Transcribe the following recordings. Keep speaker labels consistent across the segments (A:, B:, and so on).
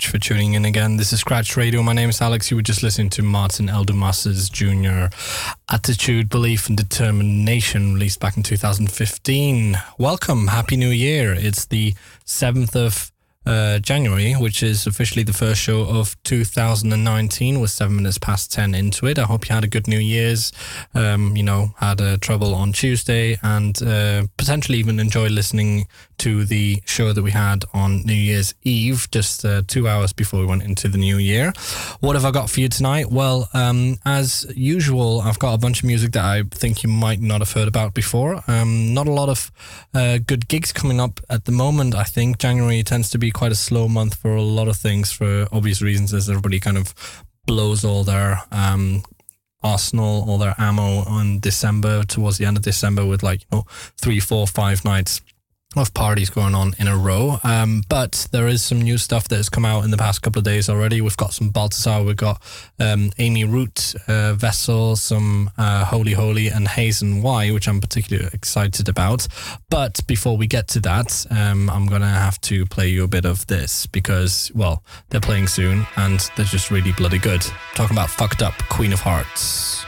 A: much for tuning in again. This is Scratch Radio. My name is Alex. You were just listening to Martin Edelmas's Jr. Attitude, Belief and Determination, released back in 2015. Welcome. Happy New Year. It's the 7th of uh, January, which is officially the first show of 2019. We're seven minutes past 10 into it. I hope you had a good New Year's. Um, you know, had a trouble on Tuesday and uh, potentially even enjoyed listening to the show that we had on New Year's Eve, just uh, two hours before we went into the new year. What have I got for you tonight? Well, um, as usual, I've got a bunch of music that I think you might not have heard about before. Um, not a lot of uh, good gigs coming up at the moment. I think January tends to be quite a slow month for a lot of things for obvious reasons, as everybody kind of blows all their um, arsenal, all their ammo on December towards the end of December with like you know three, four, five nights of parties going on in a row. Um, but there is some new stuff that has come out in the past couple of days already. We've got some Balthazar, we've got um, Amy Root, uh, Vessel, some uh, Holy Holy, and Hazen Y, which I'm particularly excited about. But before we get to that, um, I'm going to have to play you a bit of this because, well, they're playing soon and they're just really bloody good. talking about Fucked Up Queen of Hearts.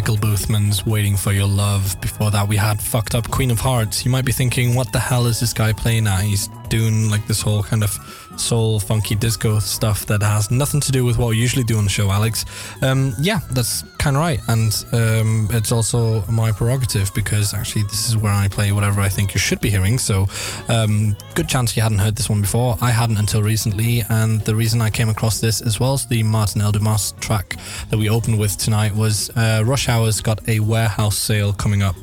A: Policeman's Waiting for Your Love. Before that, we had Fucked Up Queen of Hearts. You might be thinking, what the hell is this guy playing at? He's doing like this whole kind of soul, funky disco stuff that has nothing to do with what we usually do on the show, Alex. Um, yeah, that's kind of right. And um, it's also my prerogative because actually, this is where I play whatever I think you should be hearing. So, um, good chance you hadn't heard this one before. I hadn't until recently. And the reason I came across this as well as the Martin Eldermas track that we opened with tonight was uh, Rush Hour's got a warehouse sale coming up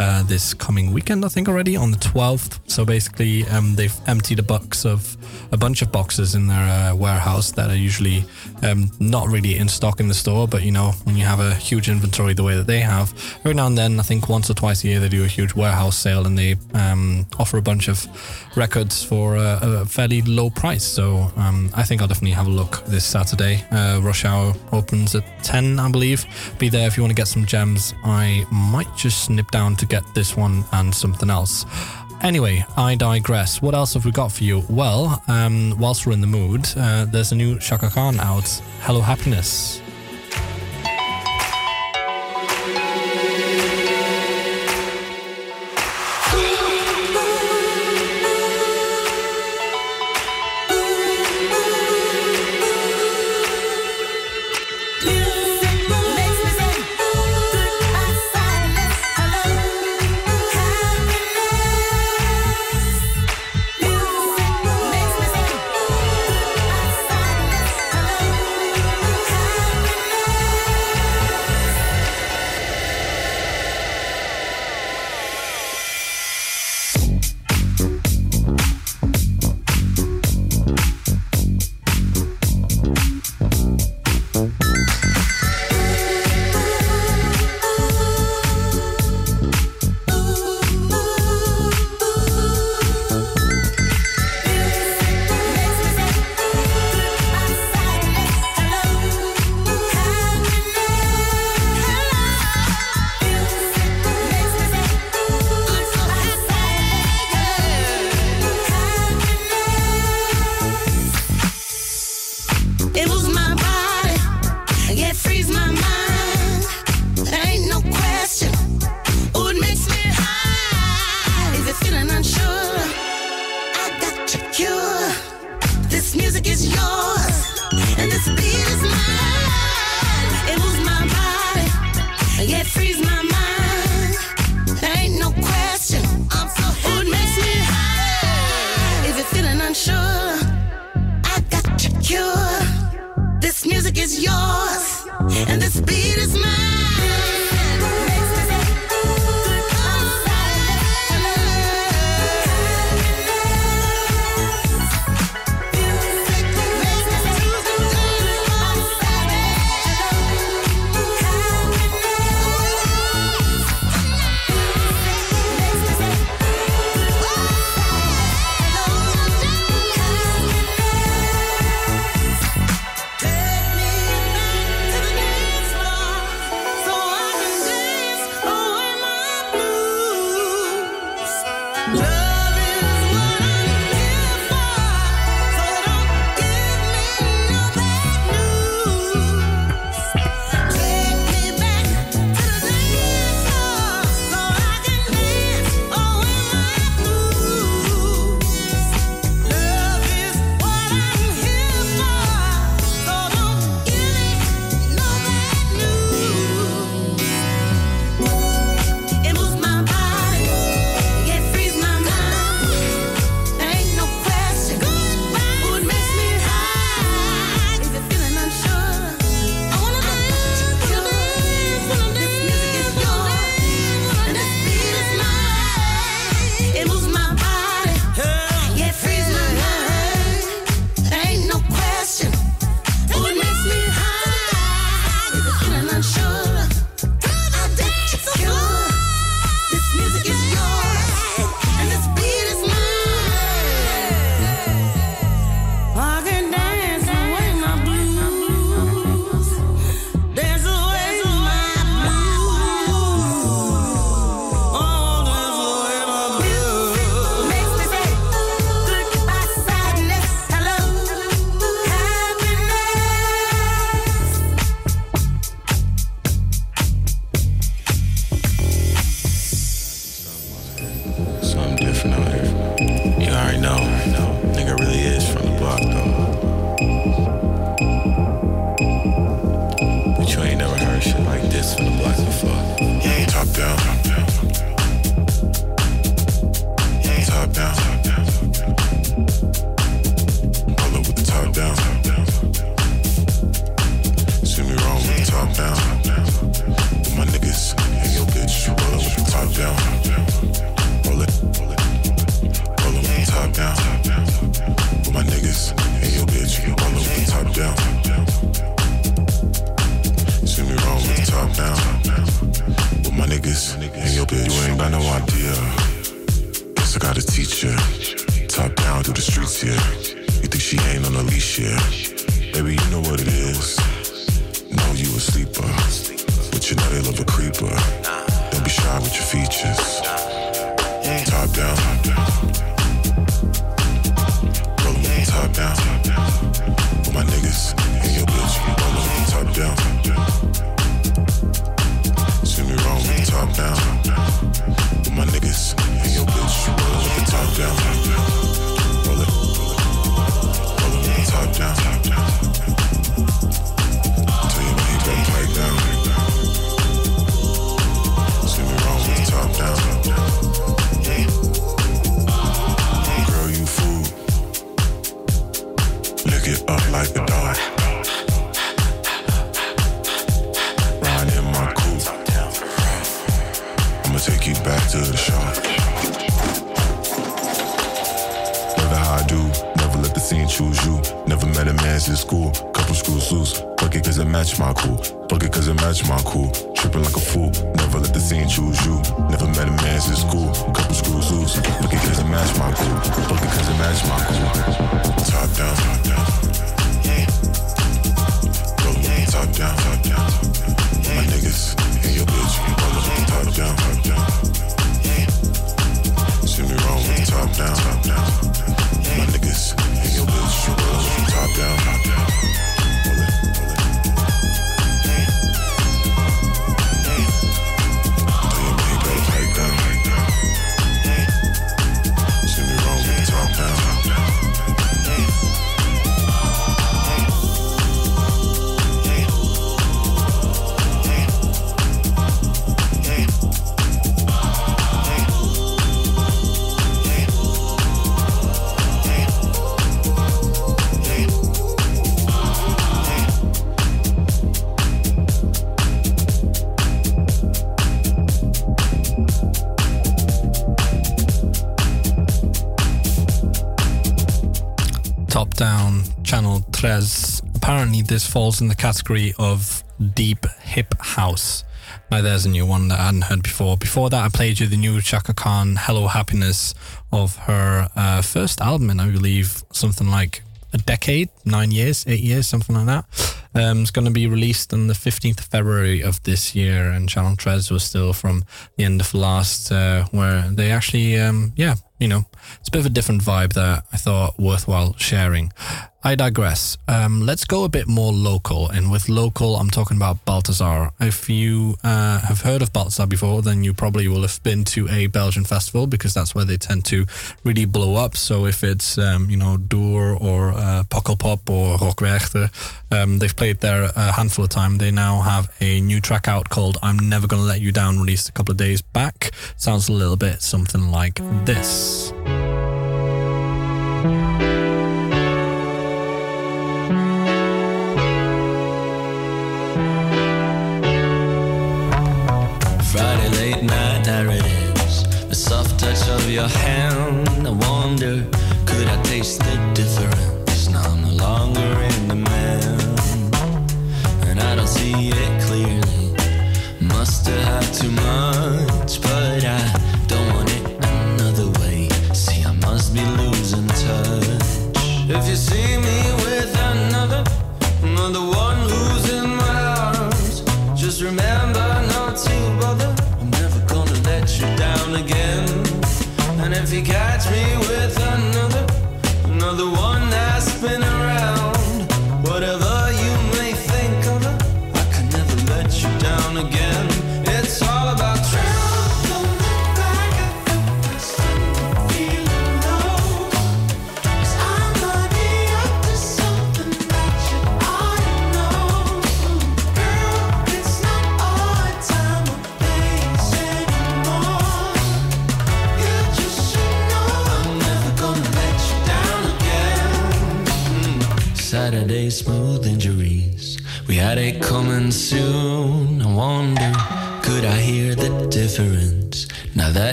A: uh, this coming weekend, I think already on the 12th. So basically, um, they've emptied a box of a bunch of boxes in their uh, warehouse that are usually um, not really in stock in the store. But you know, when you have a huge inventory the way that they have, every now and then, I think once or twice a year, they do a huge warehouse sale and they um, offer a bunch of records for a, a fairly low price. So um, I think I'll definitely have a look this Saturday. Uh, Rush Hour opens at 10, I believe. Be there if you want to get some gems. I might just snip down to get this one and something else. Anyway, I digress. What else have we got for you? Well, um, whilst we're in the mood, uh, there's a new Chaka Khan out. Hello, Happiness.
B: love.
A: this falls in the category of deep hip house. Now, there's a new one that I hadn't heard before. Before that, I played you the new Chaka Khan Hello Happiness of her uh, first album, and I believe something like a decade, nine years, eight years, something like that. Um, it's going to be released on the 15th of February of this year, and Channel Tres was still from the end of last, uh, where they actually, um, yeah, you know, it's a bit of a different vibe that I thought worthwhile sharing. I digress. Um, let's go a bit more local. And with local, I'm talking about Balthazar. If you uh, have heard of Balthazar before, then you probably will have been to a Belgian festival because that's where they tend to really blow up. So if it's, um, you know, Dour or uh, Pukkelpop or Rock Werchter, um, they've played there a handful of times. They now have a new track out called I'm Never Gonna Let You Down, released a couple of days back. Sounds a little bit something like this.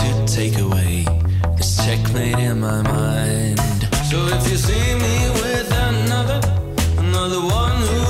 C: to take away this checkmate in my mind. So if you see me with another, another one
A: who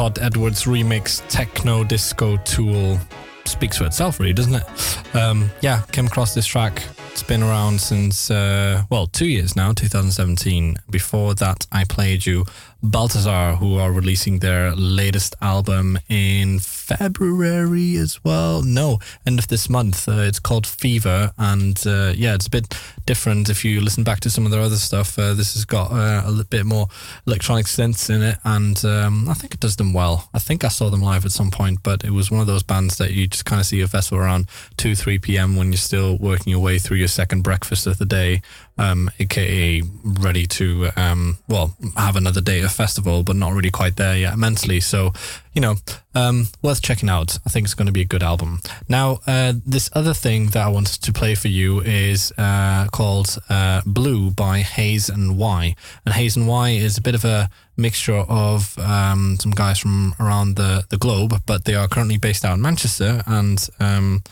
A: Todd Edwards remix, Techno Disco Tool. Speaks for itself, really, doesn't it? Um, yeah, came across this track. It's been around since, uh, well, two years now, 2017. Before that, I played you Balthazar, who are releasing their latest album in February as well. No, end of this month. Uh, it's called Fever, and uh, yeah, it's a bit different. If you listen back to some of their other stuff, uh, this has got uh, a bit more electronic synths in it, and um, I think it does them well. I think I saw them live at some point, but it was one of those bands that you just kind of see a festival around two, three p.m. when you're still working your way through your second breakfast of the day, um, aka ready to um, well have another day of festival, but not really quite there yet mentally. So you know, um, worth checking out. I think it's going to be a good album. Now, uh, this other thing that I wanted to play for you is uh, called uh, Blue by Haze and Y. And Haze and Y is a bit of a mixture of um, some guys from around the, the globe, but they are currently based out in Manchester. And, um,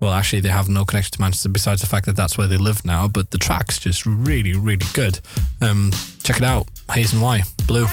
A: well, actually, they have no connection to Manchester besides the fact that that's where they live now. But the track's just really, really good. Um, check it out Haze and Y, Blue.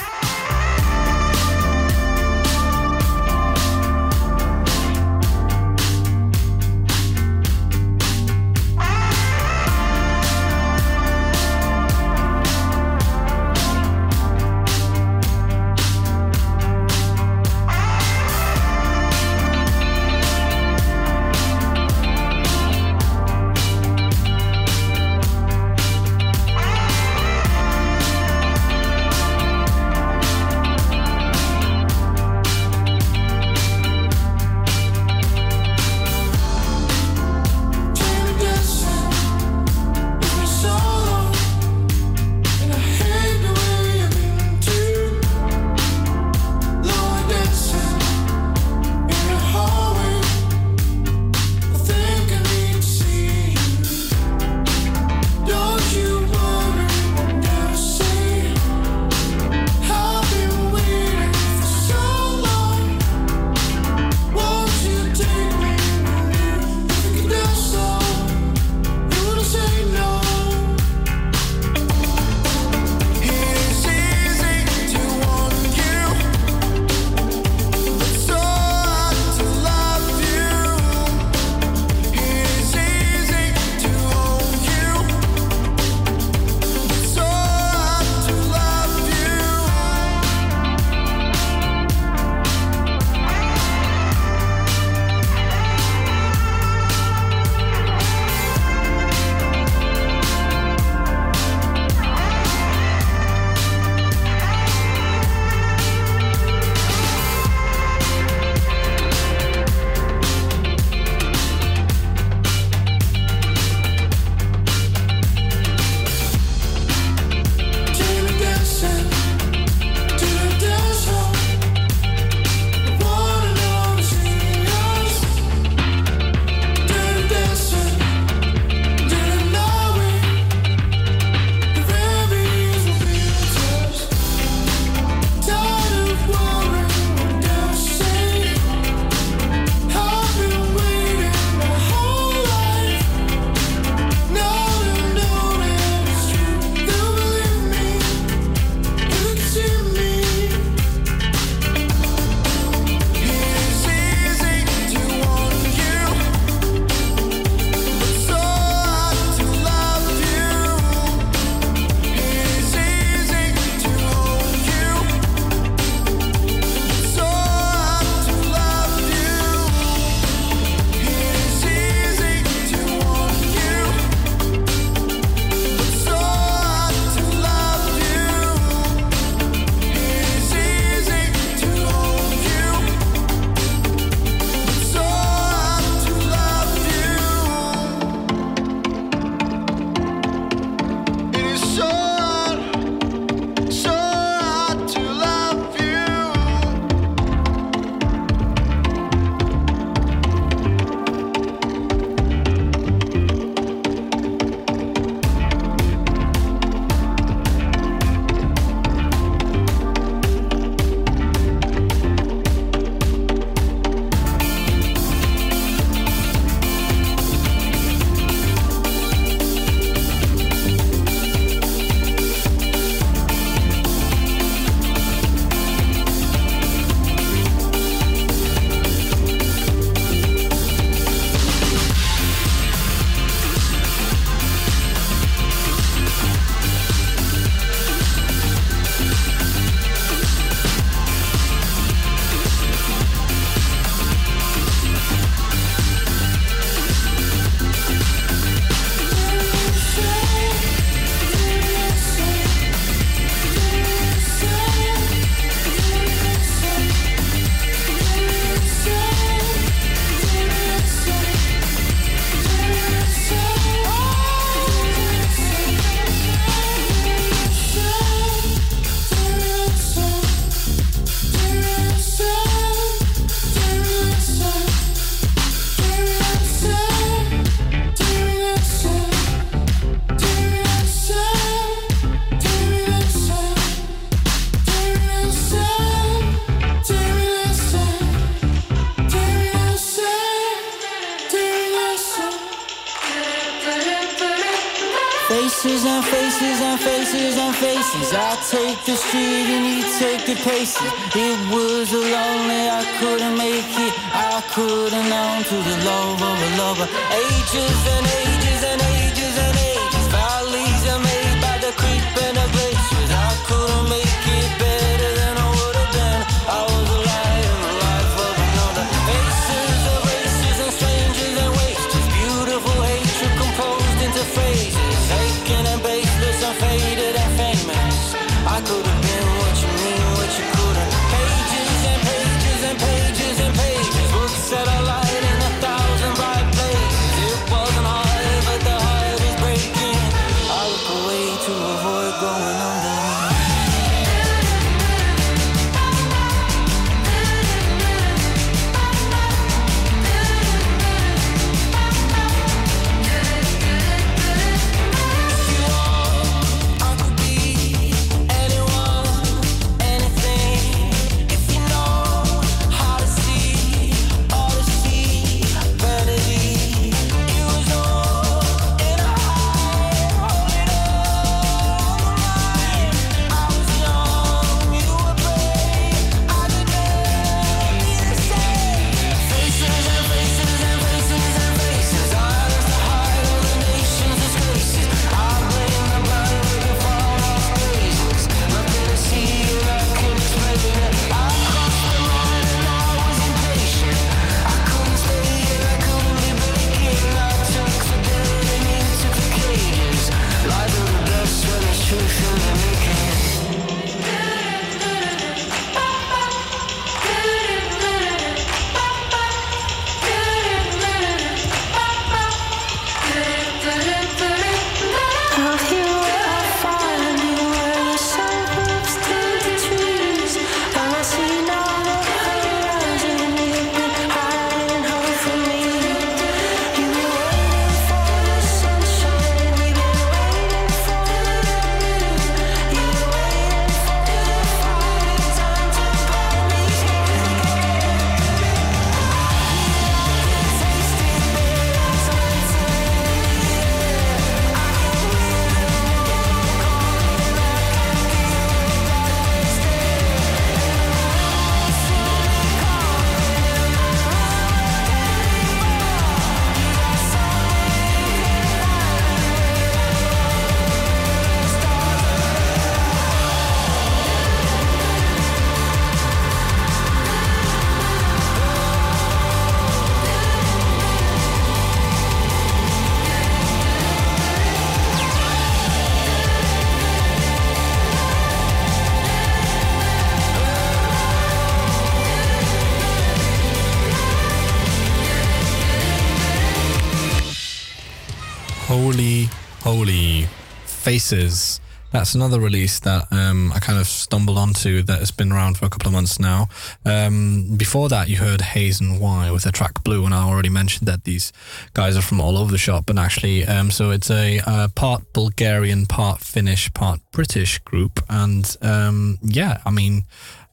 D: Faces.
A: That's another release that um, I kind of stumbled onto that has been around for a couple of months now. Um, before that, you heard Haze and Y with the track Blue, and I already mentioned that these guys are from all over the shop. And actually, um, so it's a part Bulgarian, part Finnish, part British group. And um, yeah, I mean,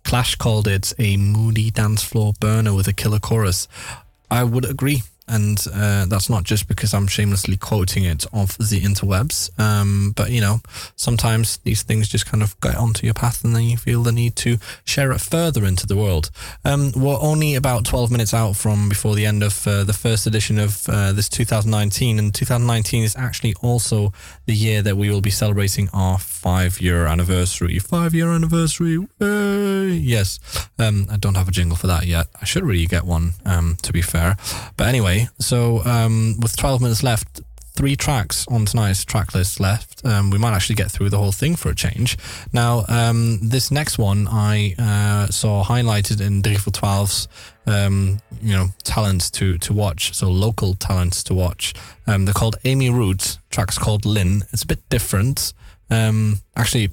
A: Clash called it a moody dance floor burner with a killer chorus. I would agree. And uh, that's not just because I'm shamelessly quoting it off the interwebs, um, but you know, sometimes these things just kind of get onto your path and then you feel the need to share it further into the world. Um, we're only about 12 minutes out from before the end of uh, the first edition of uh, this 2019, and 2019 is actually also the year that we will be celebrating our five year anniversary. Five year anniversary. Yay. Yes. Um, I don't have a jingle for that yet. I should really get one, um, to be fair. But anyway, so um, with 12 minutes left, three tracks on tonight's track list left. Um, we might actually get through the whole thing for a change. Now, um, this next one I uh, saw highlighted in Drivel 12's um, you know, talents to to watch. So local talents to watch. Um, they're called Amy Root. Track's called Lynn. It's a bit different. Um, actually,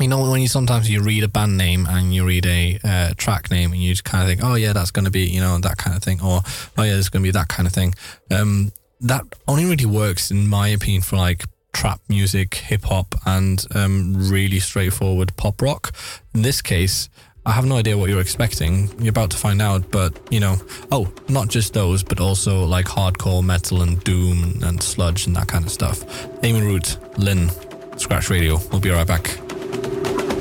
A: you know when you sometimes you read a band name and you read a uh, track name and you just kind of think, oh yeah, that's going to be you know that kind of thing, or oh yeah, there's going to be that kind of thing. Um, that only really works in my opinion for like trap music, hip hop, and um, really straightforward pop rock. In this case, I have no idea what you're expecting. You're about to find out, but you know, oh, not just those, but also like hardcore metal and doom and sludge and that kind of stuff. Amy Root, Lynn, Scratch Radio. We'll be right back. Amy Root, Lynn, hailing from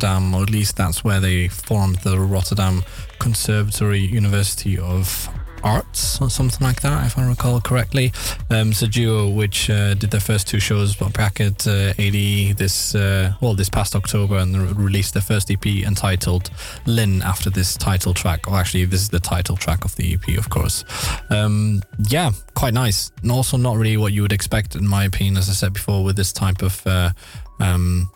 A: Rotterdam, or at least that's where they formed the Rotterdam Conservatory University of Arts, or something like that, if I recall correctly. Um, it's a duo which uh, did their first two shows back at uh, ADE this uh, well this past October, and released their first EP entitled Lynn after this title track. Or actually, this is the title track of the EP, of course. Um, yeah, quite nice, and also not really what you would expect, in my opinion, as I said before, with this type of uh, um,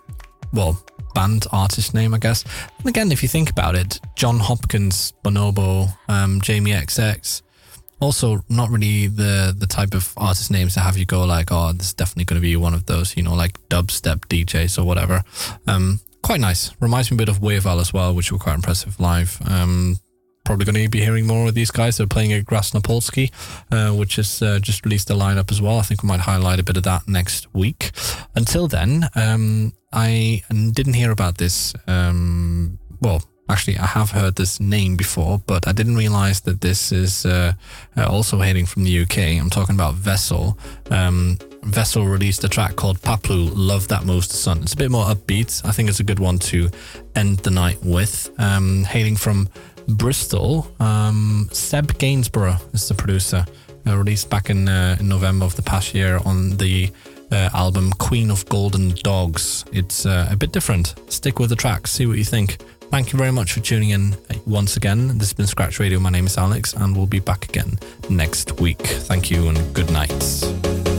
A: well, band artist name, I guess. And again, if you think about it, Jon Hopkins, Bonobo, um, Jamie XX, also not really the the type of artist names to have you go like, oh, this is definitely going to be one of those, you know, like dubstep DJs or whatever. Um, quite nice. Reminds me a bit of Waveval as well, which were quite impressive live. Um, probably going to be hearing more of these guys. They're playing at Grasnapolsky, uh, which has uh, just released a lineup as well. I think we might highlight a bit of that next week. Until then, um, I didn't hear about this. Um, well, actually, I have heard this name before, but I didn't realize that this is uh, uh, also hailing from the UK. I'm talking about Vessel. Um, Vessel released a track called Paplu, Love That Moves the Sun. It's a bit more upbeat. I think it's a good one to end the night with. Um, hailing from Bristol. Um, Seb Gainsborough is the producer. Uh, released back in, uh, in November of the past year on the uh, album Queen of Golden Dogs. It's uh, a bit different. Stick with the track, see what you think. Thank you very much for tuning in uh, once again. This has been Scratch Radio. My name is Alex, and we'll be back again next week. Thank you and good night.